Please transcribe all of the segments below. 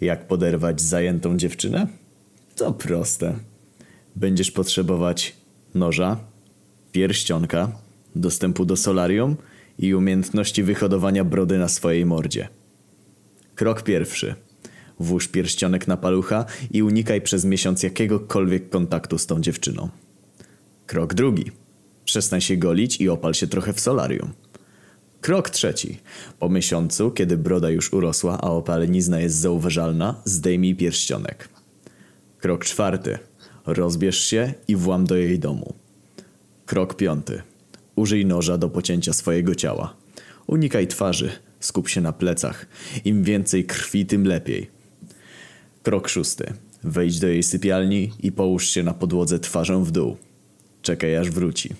Jak poderwać zajętą dziewczynę? To proste. Będziesz potrzebować noża, pierścionka, dostępu do solarium i umiejętności wyhodowania brody na swojej mordzie. Krok pierwszy. Włóż pierścionek na palucha i unikaj przez miesiąc jakiegokolwiek kontaktu z tą dziewczyną. Krok drugi. Przestań się golić i opal się trochę w solarium. Krok trzeci. Po miesiącu, kiedy broda już urosła, a opalenizna jest zauważalna, zdejmij pierścionek. Krok czwarty. Rozbierz się i włam do jej domu. Krok piąty. Użyj noża do pocięcia swojego ciała. Unikaj twarzy, skup się na plecach. Im więcej krwi, tym lepiej. Krok szósty. Wejdź do jej sypialni i połóż się na podłodze twarzą w dół. Czekaj aż wróci.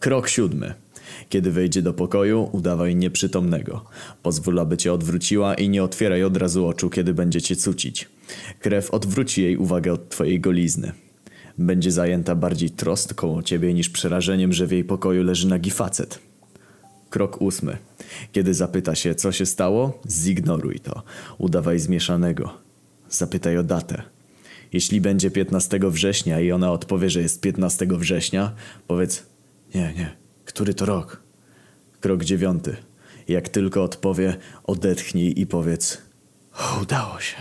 Krok siódmy. Kiedy wejdzie do pokoju, udawaj nieprzytomnego. Pozwól, aby cię odwróciła i nie otwieraj od razu oczu, kiedy będzie cię cucić. Krew odwróci jej uwagę od twojej golizny. Będzie zajęta bardziej trostką o ciebie niż przerażeniem, że w jej pokoju leży nagi facet. Krok ósmy. Kiedy zapyta się, co się stało, zignoruj to. Udawaj zmieszanego. Zapytaj o datę. Jeśli będzie 15 września i ona odpowie, że jest 15 września, powiedz nie, nie, który to rok? Krok dziewiąty. Jak tylko odpowie, odetchnij i powiedz udało się.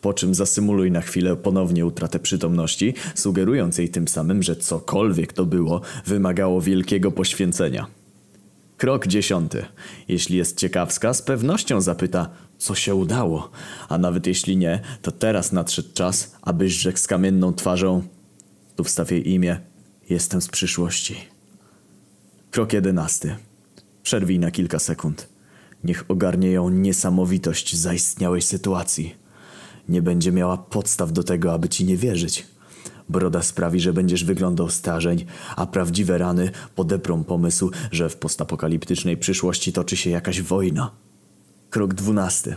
Po czym zasymuluj na chwilę ponownie utratę przytomności, sugerując jej tym samym, że cokolwiek to było, wymagało wielkiego poświęcenia. Krok dziesiąty. Jeśli jest ciekawska, z pewnością zapyta, co się udało. A nawet jeśli nie, to teraz nadszedł czas, abyś rzekł z kamienną twarzą, tu wstaw jej imię, jestem z przyszłości. Krok jedenasty. Przerwij na kilka sekund. Niech ogarnie ją niesamowitość zaistniałej sytuacji. Nie będzie miała podstaw do tego, aby ci nie wierzyć. Broda sprawi, że będziesz wyglądał starzeń, a prawdziwe rany podeprą pomysł, że w postapokaliptycznej przyszłości toczy się jakaś wojna. Krok dwunasty.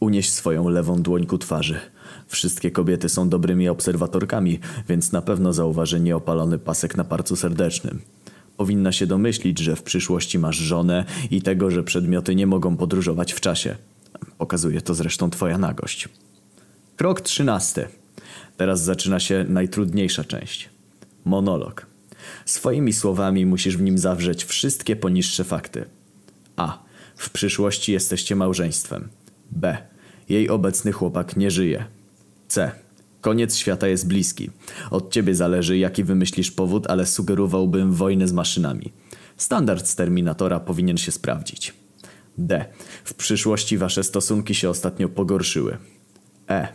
Unieś swoją lewą dłoń ku twarzy. Wszystkie kobiety są dobrymi obserwatorkami, więc na pewno zauważy nieopalony pasek na parcu serdecznym. Powinna się domyślić, że w przyszłości masz żonę i tego, że przedmioty nie mogą podróżować w czasie. Pokazuje to zresztą twoja nagość. Krok trzynasty. Teraz zaczyna się najtrudniejsza część. Monolog. Swoimi słowami musisz w nim zawrzeć wszystkie poniższe fakty. A. W przyszłości jesteście małżeństwem. B. Jej obecny chłopak nie żyje. C. Koniec świata jest bliski. Od ciebie zależy, jaki wymyślisz powód, ale sugerowałbym wojnę z maszynami. Standard z Terminatora powinien się sprawdzić. D. W przyszłości wasze stosunki się ostatnio pogorszyły. E.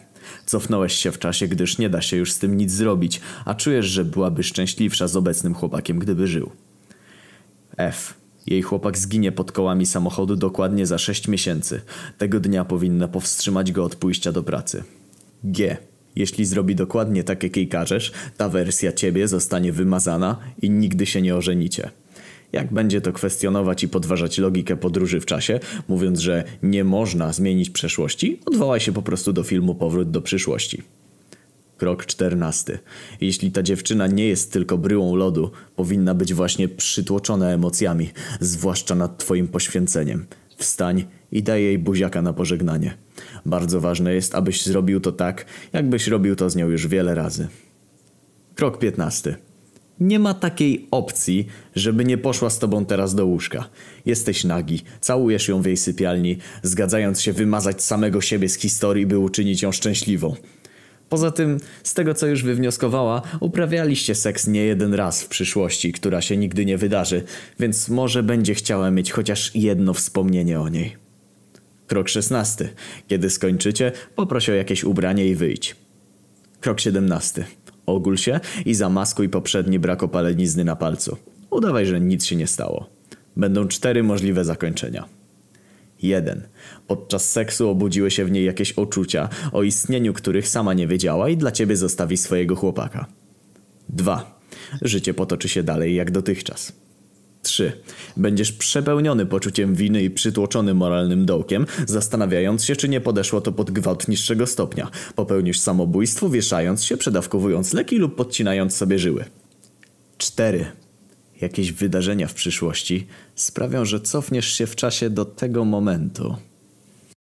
Cofnąłeś się w czasie, gdyż nie da się już z tym nic zrobić, a czujesz, że byłaby szczęśliwsza z obecnym chłopakiem, gdyby żył. F. Jej chłopak zginie pod kołami samochodu dokładnie za 6 miesięcy. Tego dnia powinna powstrzymać go od pójścia do pracy. G. Jeśli zrobi dokładnie tak, jak jej każesz, ta wersja ciebie zostanie wymazana i nigdy się nie ożenicie. Jak będzie to kwestionować i podważać logikę podróży w czasie, mówiąc, że nie można zmienić przeszłości, odwołaj się po prostu do filmu Powrót do przyszłości. Krok czternasty. Jeśli ta dziewczyna nie jest tylko bryłą lodu, powinna być właśnie przytłoczona emocjami, zwłaszcza nad twoim poświęceniem. Wstań i daj jej buziaka na pożegnanie. Bardzo ważne jest, abyś zrobił to tak, jakbyś robił to z nią już wiele razy. Krok piętnasty. Nie ma takiej opcji, żeby nie poszła z tobą teraz do łóżka. Jesteś nagi, całujesz ją w jej sypialni, zgadzając się wymazać samego siebie z historii, by uczynić ją szczęśliwą. Poza tym, z tego co już wywnioskowała, uprawialiście seks nie jeden raz w przyszłości, która się nigdy nie wydarzy, więc może będzie chciała mieć chociaż jedno wspomnienie o niej. Krok szesnasty. Kiedy skończycie, poproś o jakieś ubranie i wyjdź. Krok siedemnasty. Ogól się i zamaskuj poprzedni brak opalenizny na palcu. Udawaj, że nic się nie stało. Będą cztery możliwe zakończenia. 1. Podczas seksu obudziły się w niej jakieś uczucia, o istnieniu których sama nie wiedziała i dla ciebie zostawi swojego chłopaka. 2. Życie potoczy się dalej jak dotychczas. 3. Będziesz przepełniony poczuciem winy i przytłoczony moralnym dołkiem, zastanawiając się, czy nie podeszło to pod gwałt niższego stopnia. Popełnisz samobójstwo, wieszając się, przedawkowując leki lub podcinając sobie żyły. 4. Jakieś wydarzenia w przyszłości sprawią, że cofniesz się w czasie do tego momentu.